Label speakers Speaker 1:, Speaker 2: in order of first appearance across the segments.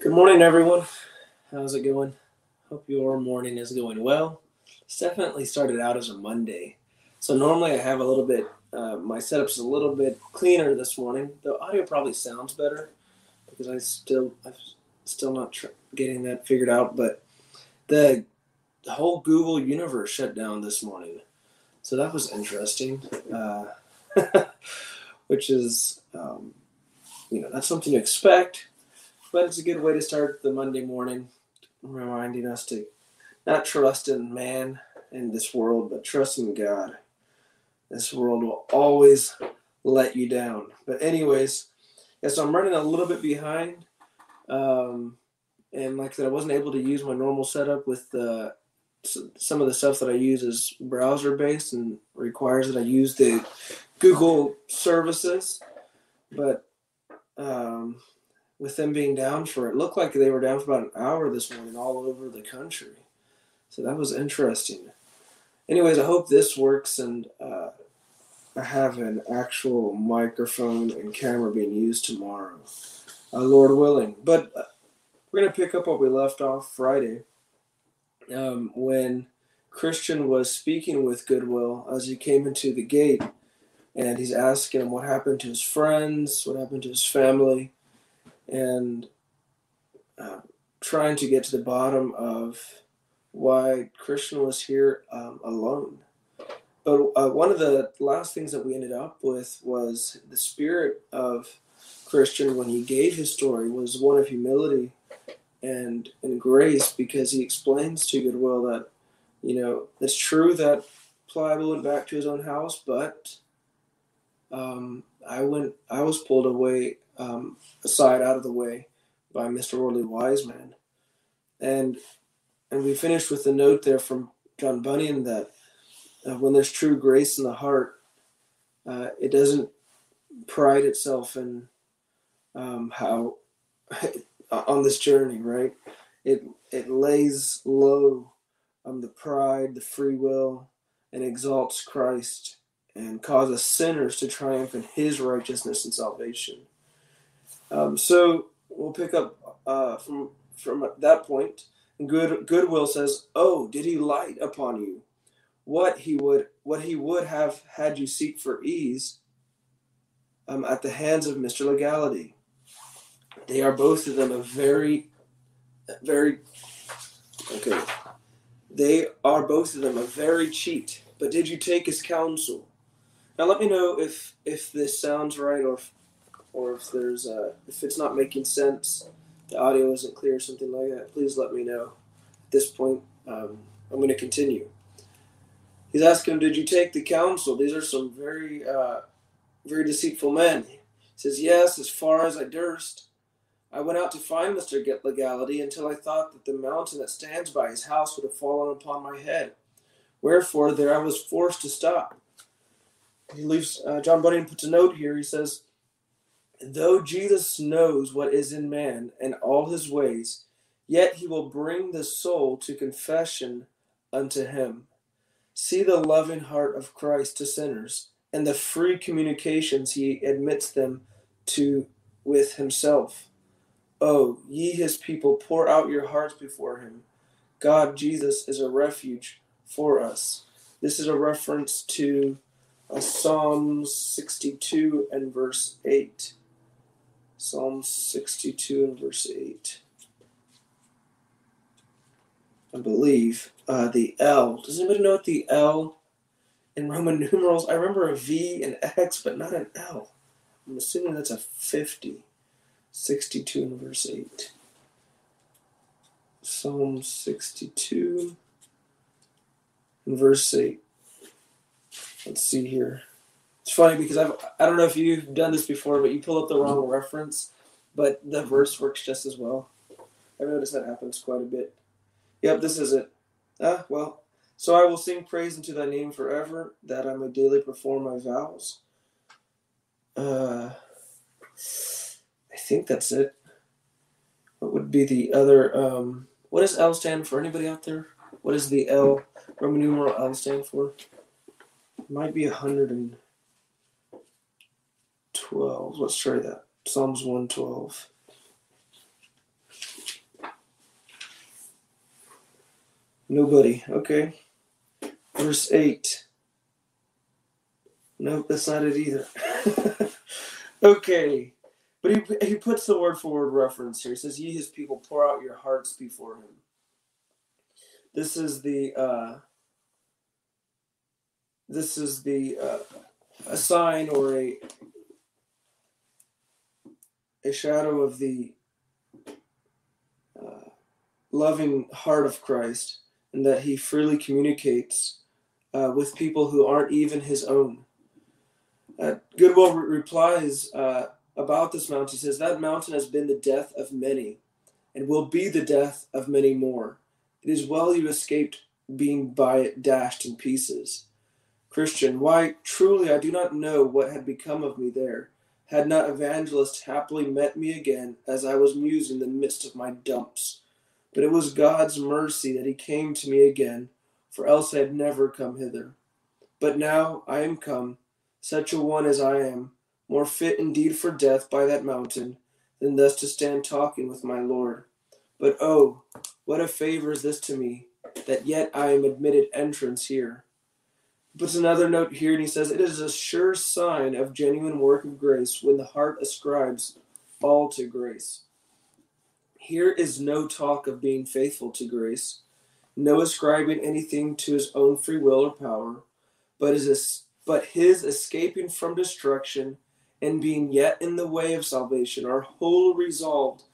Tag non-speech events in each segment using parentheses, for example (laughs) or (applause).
Speaker 1: Good morning, everyone. How's it going? Hope your morning is going well. It's definitely started out as a Monday. So normally I have a little bit, uh, my setup's a little bit cleaner this morning. The audio probably sounds better because I still, I'm still not tr- getting that figured out. But the, the whole Google universe shut down this morning. So that was interesting, uh, (laughs) which is, um, you know, that's something to expect but it's a good way to start the Monday morning, reminding us to not trust in man in this world, but trust in God. This world will always let you down. But, anyways, yeah, so I'm running a little bit behind. Um, and like I said, I wasn't able to use my normal setup with uh, some of the stuff that I use is browser based and requires that I use the Google services. But um, with them being down for it looked like they were down for about an hour this morning all over the country. So that was interesting. Anyways, I hope this works and uh, I have an actual microphone and camera being used tomorrow, uh, Lord willing. But uh, we're going to pick up what we left off Friday um, when Christian was speaking with Goodwill as he came into the gate and he's asking him what happened to his friends, what happened to his family and uh, trying to get to the bottom of why Christian was here um, alone. But uh, one of the last things that we ended up with was the spirit of Christian when he gave his story was one of humility and and grace because he explains to Goodwill that you know it's true that Pliable went back to his own house, but um, I went I was pulled away um, aside out of the way by Mr. Worldly Wiseman. And and we finished with a note there from John Bunyan that uh, when there's true grace in the heart, uh, it doesn't pride itself in um, how (laughs) on this journey, right? It it lays low um, the pride, the free will, and exalts Christ and causes sinners to triumph in His righteousness and salvation. Um, so we'll pick up uh, from from that point. Good Goodwill says, "Oh, did he light upon you? What he would what he would have had you seek for ease um, at the hands of Mister Legality. They are both of them a very, very okay. They are both of them a very cheat. But did you take his counsel? Now let me know if if this sounds right or or if there's uh, if it's not making sense, the audio isn't clear, or something like that, please let me know. At this point, um, I'm going to continue. He's asking him, "Did you take the counsel?" These are some very, uh, very deceitful men. He says, "Yes, as far as I durst." I went out to find Mr. Get Legality until I thought that the mountain that stands by his house would have fallen upon my head. Wherefore, there I was forced to stop. He leaves, uh, John Bunyan puts a note here. He says, Though Jesus knows what is in man and all his ways, yet he will bring the soul to confession unto him. See the loving heart of Christ to sinners and the free communications he admits them to with himself. Oh, ye his people, pour out your hearts before him. God, Jesus, is a refuge for us. This is a reference to uh, Psalm 62 and verse 8. Psalm 62 and verse 8. I believe uh, the L. Does anybody know what the L in Roman (laughs) numerals? I remember a V and X, but not an L. I'm assuming that's a 50. 62 and verse 8. Psalm 62 and verse 8. Let's see here. It's funny because I've I don't know if you've done this before, but you pull up the wrong reference, but the verse works just as well. I've noticed that happens quite a bit. Yep, this is it. Ah, well. So I will sing praise unto thy name forever, that I may daily perform my vows. Uh, I think that's it. What would be the other? Um, what does L stand for? Anybody out there? What does the L Roman numeral L stand for? It might be a hundred and. 112. Let's try that. Psalms 112. Nobody. Okay. Verse 8. Nope, that's not it either. (laughs) okay. But he, he puts the word for word reference here. He says, Ye his people, pour out your hearts before him. This is the uh, this is the uh, a sign or a a shadow of the uh, loving heart of Christ, and that he freely communicates uh, with people who aren't even his own. Uh, Goodwill re- replies uh, about this mountain. He says, That mountain has been the death of many and will be the death of many more. It is well you escaped being by it dashed in pieces. Christian, why truly I do not know what had become of me there, had not evangelist happily met me again as I was musing in the midst of my dumps. But it was God's mercy that he came to me again, for else I had never come hither. But now I am come, such a one as I am, more fit indeed for death by that mountain, than thus to stand talking with my Lord. But oh, what a favor is this to me, that yet I am admitted entrance here puts another note here and he says, It is a sure sign of genuine work of grace when the heart ascribes all to grace. Here is no talk of being faithful to grace, no ascribing anything to his own free will or power, but is but his escaping from destruction and being yet in the way of salvation are wholly resolved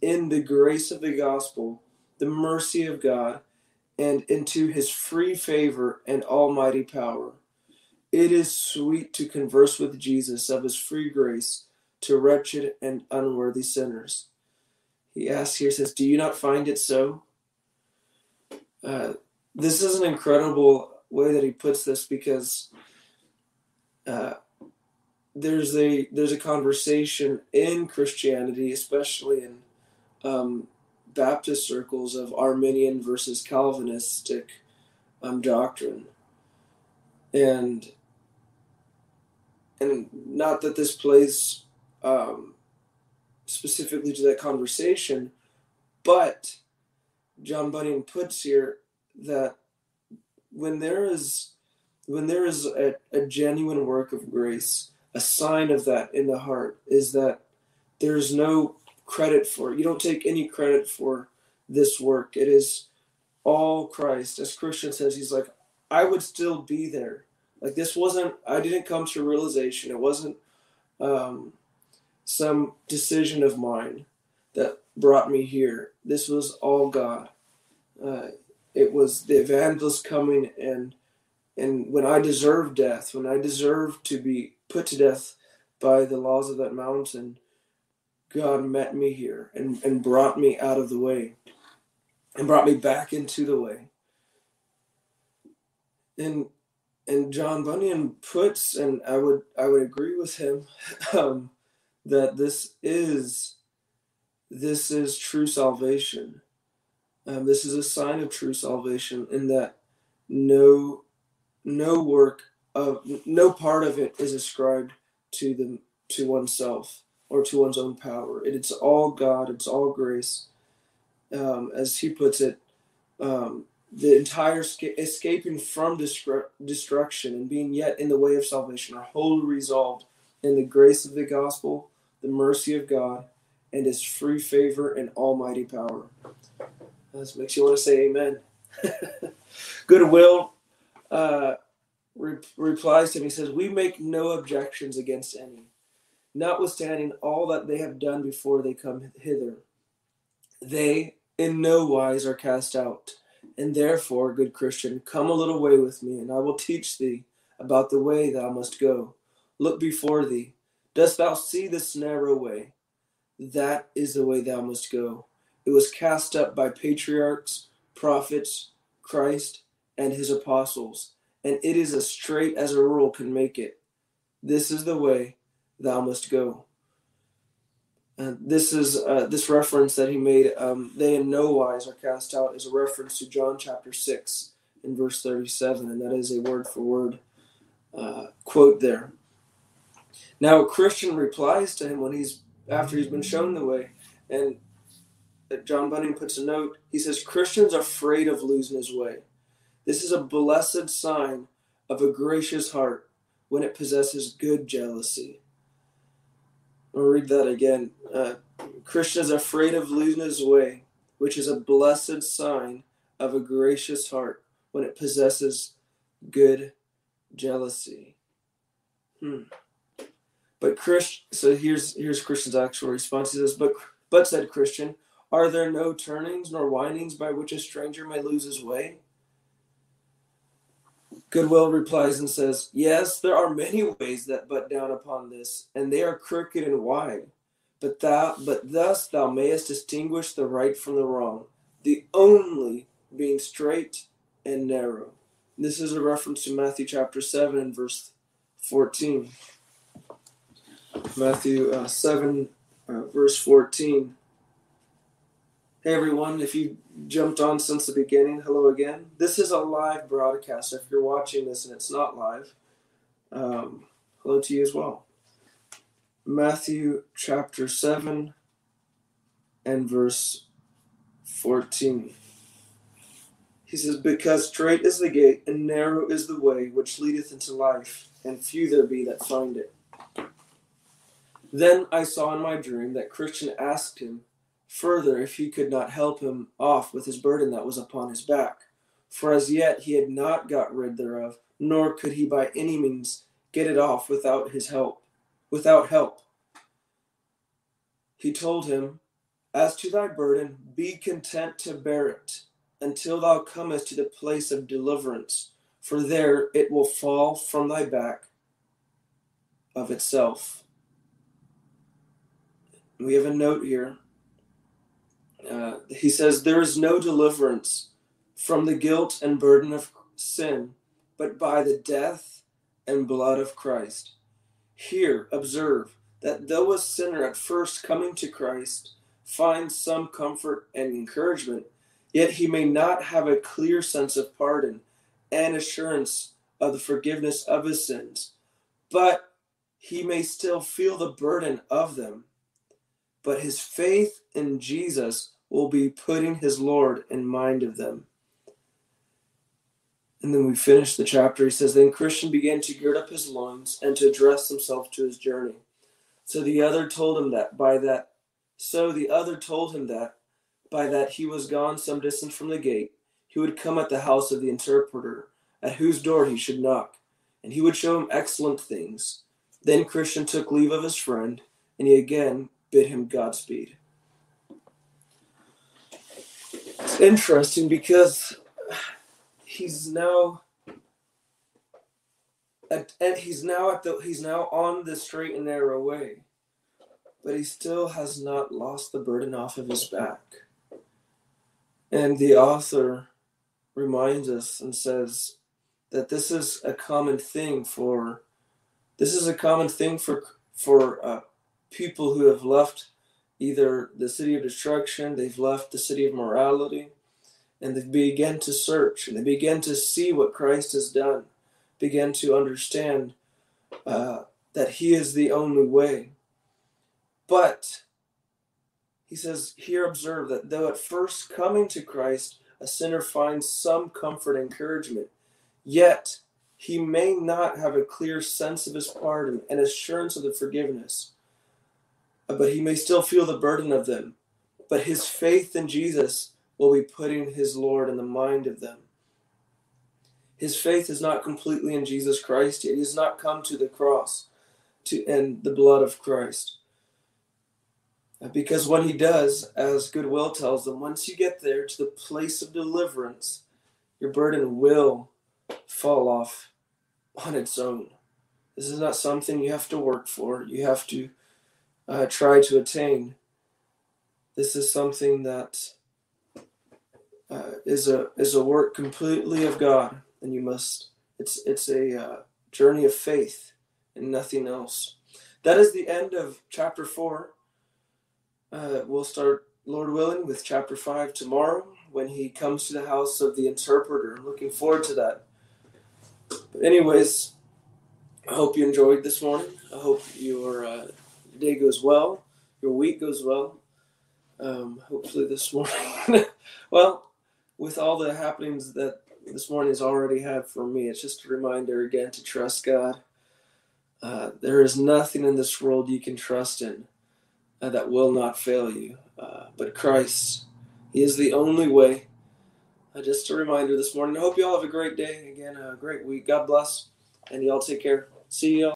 Speaker 1: in the grace of the gospel, the mercy of God, and into his free favor and almighty power. It is sweet to converse with Jesus of his free grace to wretched and unworthy sinners. He asks here, says, Do you not find it so? Uh, this is an incredible way that he puts this because uh, there's a there's a conversation in Christianity, especially in um, Baptist circles of Arminian versus Calvinistic um, doctrine, and and not that this plays um, specifically to that conversation, but John Bunyan puts here that when there is when there is a, a genuine work of grace, a sign of that in the heart is that there's no credit for. You don't take any credit for this work. It is all Christ. As Christian says, he's like, I would still be there. Like this wasn't. I didn't come to realization. It wasn't um, some decision of mine that brought me here. This was all God. Uh, it was the evangelist coming and and when I deserved death, when I deserved to be put to death by the laws of that mountain, God met me here and, and brought me out of the way and brought me back into the way. And and John Bunyan puts, and I would I would agree with him, (laughs) um, that this is this is true salvation. Um, this is a sign of true salvation in that no no work of no part of it is ascribed to the to oneself or to one's own power. It, it's all God, it's all grace. Um, as he puts it, um, the entire sca- escaping from destru- destruction and being yet in the way of salvation are wholly resolved in the grace of the gospel, the mercy of God, and his free favor and almighty power. This makes you want to say amen. (laughs) Goodwill uh, re- replies to him. He says, We make no objections against any notwithstanding all that they have done before they come hither. They in no wise are cast out. And therefore, good Christian, come a little way with me, and I will teach thee about the way thou must go. Look before thee. Dost thou see this narrow way? That is the way thou must go. It was cast up by patriarchs, prophets, Christ, and his apostles, and it is as straight as a rule can make it. This is the way thou must go. Uh, this is uh, this reference that he made. Um, they in no wise are cast out is a reference to John chapter six in verse thirty-seven, and that is a word for word uh, quote there. Now, a Christian replies to him when he's after he's been shown the way, and John Bunyan puts a note. He says, Christians are afraid of losing his way. This is a blessed sign of a gracious heart when it possesses good jealousy. I'll read that again. Uh, Christians are afraid of losing his way, which is a blessed sign of a gracious heart when it possesses good jealousy. Hmm. But Christ, so here's here's Christian's actual response. He says, "But but said Christian, are there no turnings nor windings by which a stranger may lose his way?" Goodwill replies and says, Yes, there are many ways that butt down upon this, and they are crooked and wide. But thou but thus thou mayest distinguish the right from the wrong, the only being straight and narrow. This is a reference to Matthew chapter 7 and verse 14. Matthew uh, 7, uh, verse 14. Hey everyone, if you jumped on since the beginning, hello again. This is a live broadcast. If you're watching this and it's not live, um, hello to you as well. Matthew chapter 7 and verse 14. He says, Because straight is the gate and narrow is the way which leadeth into life, and few there be that find it. Then I saw in my dream that Christian asked him further if he could not help him off with his burden that was upon his back. For as yet he had not got rid thereof, nor could he by any means get it off without his help. Without help. He told him, As to thy burden, be content to bear it, until thou comest to the place of deliverance, for there it will fall from thy back of itself. We have a note here. Uh, he says, There is no deliverance from the guilt and burden of sin, but by the death and blood of Christ. Here, observe that though a sinner at first coming to Christ finds some comfort and encouragement, yet he may not have a clear sense of pardon and assurance of the forgiveness of his sins, but he may still feel the burden of them but his faith in Jesus will be putting his Lord in mind of them. And then we finish the chapter. He says, Then Christian began to gird up his loins and to address himself to his journey. So the other told him that by that so the other told him that by that he was gone some distance from the gate, he would come at the house of the interpreter, at whose door he should knock, and he would show him excellent things. Then Christian took leave of his friend, and he again bid him Godspeed. It's interesting because he's now at, at, he's now at the he's now on the straight and narrow way, but he still has not lost the burden off of his back. And the author reminds us and says that this is a common thing for this is a common thing for for uh, people who have left either the city of destruction, they've left the city of morality, and they begin to search and they begin to see what Christ has done, begin to understand uh, that He is the only way. But he says, here observe that though at first coming to Christ, a sinner finds some comfort and encouragement, yet he may not have a clear sense of his pardon and assurance of the forgiveness but he may still feel the burden of them. But his faith in Jesus will be putting his Lord in the mind of them. His faith is not completely in Jesus Christ yet. He has not come to the cross to and the blood of Christ. Because when he does, as Goodwill tells them, once you get there to the place of deliverance, your burden will fall off on its own. This is not something you have to work for. You have to uh, try to attain. This is something that uh, is a is a work completely of God, and you must. It's it's a uh, journey of faith and nothing else. That is the end of chapter four. Uh, we'll start, Lord willing, with chapter five tomorrow when he comes to the house of the interpreter. I'm looking forward to that. But anyways, I hope you enjoyed this morning. I hope you are uh, day goes well, your week goes well. Um, hopefully this morning. (laughs) well, with all the happenings that this morning has already had for me, it's just a reminder again to trust God. Uh, there is nothing in this world you can trust in uh, that will not fail you, uh, but Christ. He is the only way. Uh, just a reminder this morning. I hope you all have a great day. Again, a great week. God bless, and y'all take care. See you.